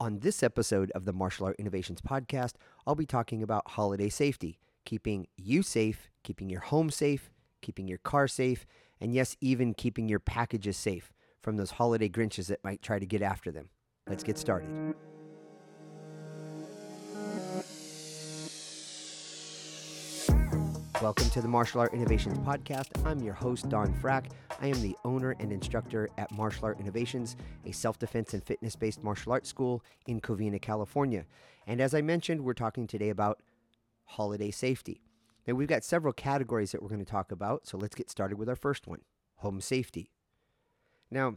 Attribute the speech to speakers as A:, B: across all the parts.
A: On this episode of the Martial Art Innovations Podcast, I'll be talking about holiday safety, keeping you safe, keeping your home safe, keeping your car safe, and yes, even keeping your packages safe from those holiday Grinches that might try to get after them. Let's get started. Welcome to the Martial Art Innovations Podcast. I'm your host, Don Frack. I am the owner and instructor at Martial Art Innovations, a self defense and fitness based martial arts school in Covina, California. And as I mentioned, we're talking today about holiday safety. Now, we've got several categories that we're going to talk about, so let's get started with our first one home safety. Now,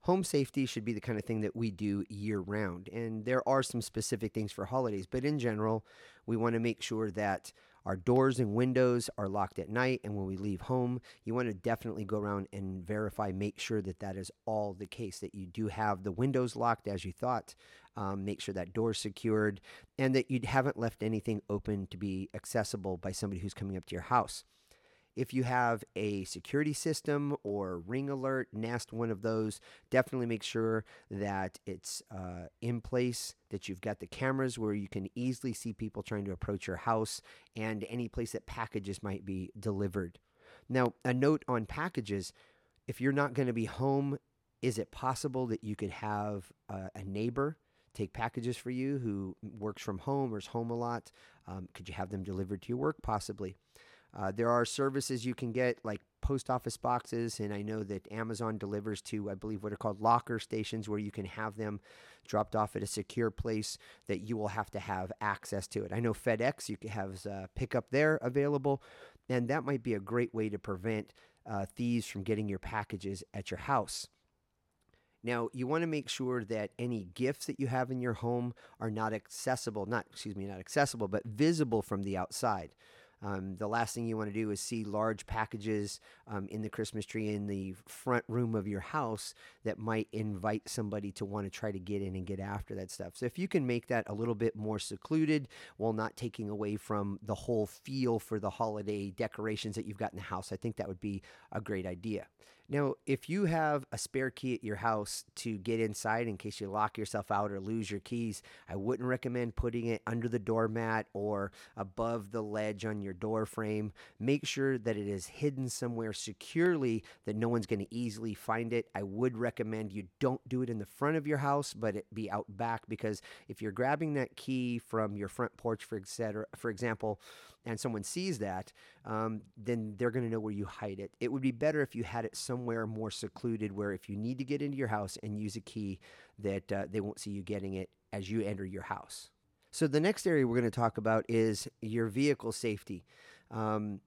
A: home safety should be the kind of thing that we do year round. And there are some specific things for holidays, but in general, we want to make sure that our doors and windows are locked at night. And when we leave home, you want to definitely go around and verify, make sure that that is all the case, that you do have the windows locked as you thought, um, make sure that door's secured, and that you haven't left anything open to be accessible by somebody who's coming up to your house. If you have a security system or ring alert, Nest, one of those, definitely make sure that it's uh, in place, that you've got the cameras where you can easily see people trying to approach your house and any place that packages might be delivered. Now, a note on packages if you're not going to be home, is it possible that you could have uh, a neighbor? take packages for you who works from home or is home a lot? Um, could you have them delivered to your work? Possibly. Uh, there are services you can get like post office boxes, and I know that Amazon delivers to, I believe, what are called locker stations where you can have them dropped off at a secure place that you will have to have access to it. I know FedEx, you can have uh, pickup there available, and that might be a great way to prevent uh, thieves from getting your packages at your house. Now, you want to make sure that any gifts that you have in your home are not accessible, not, excuse me, not accessible, but visible from the outside. Um, the last thing you want to do is see large packages um, in the Christmas tree in the front room of your house that might invite somebody to want to try to get in and get after that stuff. So, if you can make that a little bit more secluded while not taking away from the whole feel for the holiday decorations that you've got in the house, I think that would be a great idea. Now, if you have a spare key at your house to get inside in case you lock yourself out or lose your keys, I wouldn't recommend putting it under the doormat or above the ledge on your door frame. Make sure that it is hidden somewhere securely that no one's going to easily find it. I would recommend you don't do it in the front of your house, but it be out back because if you're grabbing that key from your front porch, for, etc., for example, and someone sees that, um, then they're going to know where you hide it. It would be better if you had it somewhere more secluded where if you need to get into your house and use a key, that uh, they won't see you getting it as you enter your house. So, the next area we're going to talk about is your vehicle safety. Um,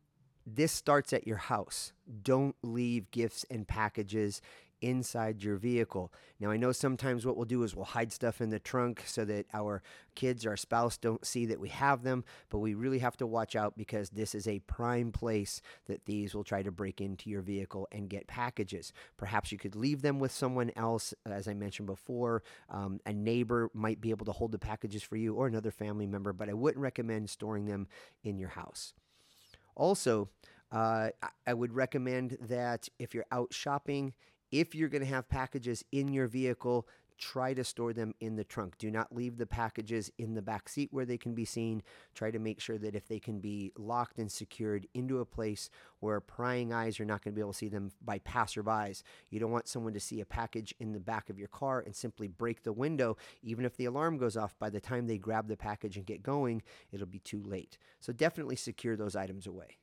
A: this starts at your house. Don't leave gifts and packages inside your vehicle. Now, I know sometimes what we'll do is we'll hide stuff in the trunk so that our kids, our spouse don't see that we have them, but we really have to watch out because this is a prime place that thieves will try to break into your vehicle and get packages. Perhaps you could leave them with someone else, as I mentioned before. Um, a neighbor might be able to hold the packages for you or another family member, but I wouldn't recommend storing them in your house. Also, uh, I would recommend that if you're out shopping, if you're going to have packages in your vehicle, try to store them in the trunk. Do not leave the packages in the back seat where they can be seen. Try to make sure that if they can be locked and secured into a place where prying eyes are not going to be able to see them by passerbys. You don't want someone to see a package in the back of your car and simply break the window. Even if the alarm goes off, by the time they grab the package and get going, it'll be too late. So definitely secure those items away.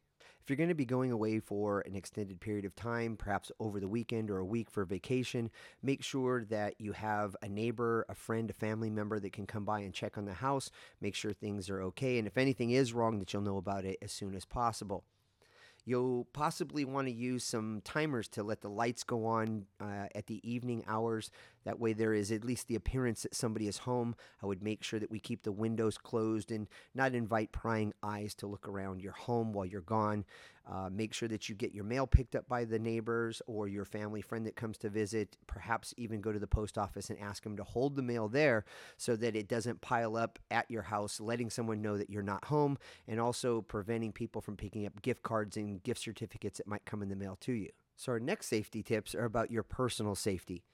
A: If you're going to be going away for an extended period of time, perhaps over the weekend or a week for vacation, make sure that you have a neighbor, a friend, a family member that can come by and check on the house, make sure things are okay, and if anything is wrong, that you'll know about it as soon as possible. You'll possibly want to use some timers to let the lights go on uh, at the evening hours. That way, there is at least the appearance that somebody is home. I would make sure that we keep the windows closed and not invite prying eyes to look around your home while you're gone. Uh, make sure that you get your mail picked up by the neighbors or your family friend that comes to visit. Perhaps even go to the post office and ask them to hold the mail there so that it doesn't pile up at your house, letting someone know that you're not home and also preventing people from picking up gift cards and gift certificates that might come in the mail to you. So, our next safety tips are about your personal safety.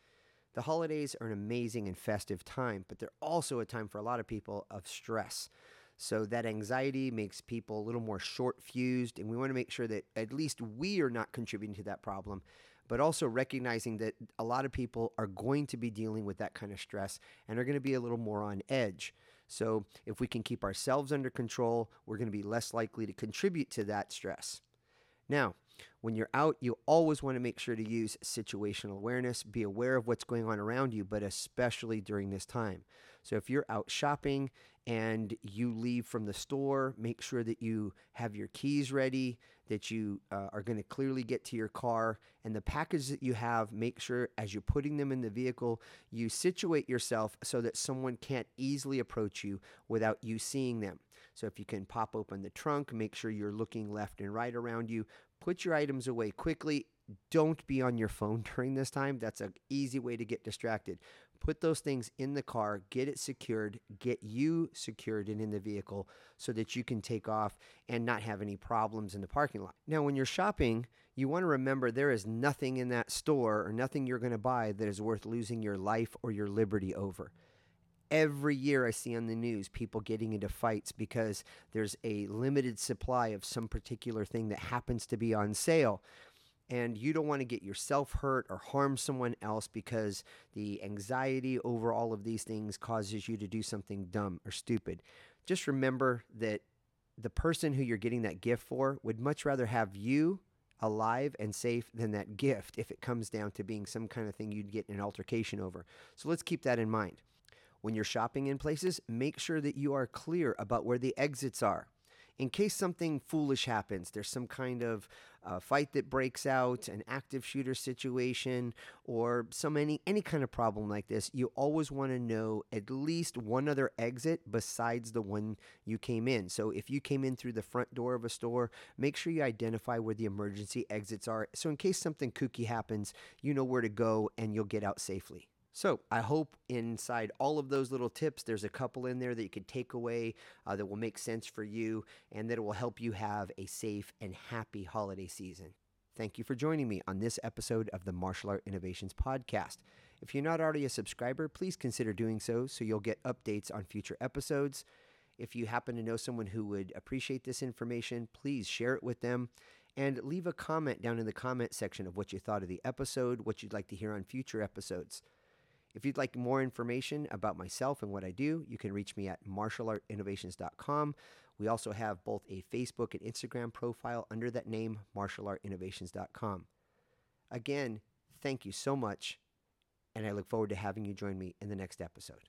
A: The holidays are an amazing and festive time, but they're also a time for a lot of people of stress. So that anxiety makes people a little more short fused, and we want to make sure that at least we are not contributing to that problem, but also recognizing that a lot of people are going to be dealing with that kind of stress and are going to be a little more on edge. So if we can keep ourselves under control, we're going to be less likely to contribute to that stress. Now, when you're out, you always want to make sure to use situational awareness, be aware of what's going on around you, but especially during this time. So if you're out shopping and you leave from the store, make sure that you have your keys ready, that you uh, are going to clearly get to your car, and the package that you have, make sure as you're putting them in the vehicle, you situate yourself so that someone can't easily approach you without you seeing them. So if you can pop open the trunk, make sure you're looking left and right around you, put your items away quickly. Don't be on your phone during this time. That's an easy way to get distracted. Put those things in the car, get it secured, get you secured and in the vehicle so that you can take off and not have any problems in the parking lot. Now, when you're shopping, you want to remember there is nothing in that store or nothing you're going to buy that is worth losing your life or your liberty over every year I see on the news people getting into fights because there's a limited supply of some particular thing that happens to be on sale. And you don't want to get yourself hurt or harm someone else because the anxiety over all of these things causes you to do something dumb or stupid. Just remember that the person who you're getting that gift for would much rather have you alive and safe than that gift if it comes down to being some kind of thing you'd get in an altercation over. So let's keep that in mind. When you're shopping in places, make sure that you are clear about where the exits are. In case something foolish happens, there's some kind of uh, fight that breaks out, an active shooter situation, or some any any kind of problem like this, you always want to know at least one other exit besides the one you came in. So if you came in through the front door of a store, make sure you identify where the emergency exits are. So in case something kooky happens, you know where to go and you'll get out safely. So I hope inside all of those little tips, there's a couple in there that you can take away uh, that will make sense for you and that it will help you have a safe and happy holiday season. Thank you for joining me on this episode of the Martial Art Innovations Podcast. If you're not already a subscriber, please consider doing so so you'll get updates on future episodes. If you happen to know someone who would appreciate this information, please share it with them and leave a comment down in the comment section of what you thought of the episode, what you'd like to hear on future episodes. If you'd like more information about myself and what I do, you can reach me at martialartinnovations.com. We also have both a Facebook and Instagram profile under that name, martialartinnovations.com. Again, thank you so much, and I look forward to having you join me in the next episode.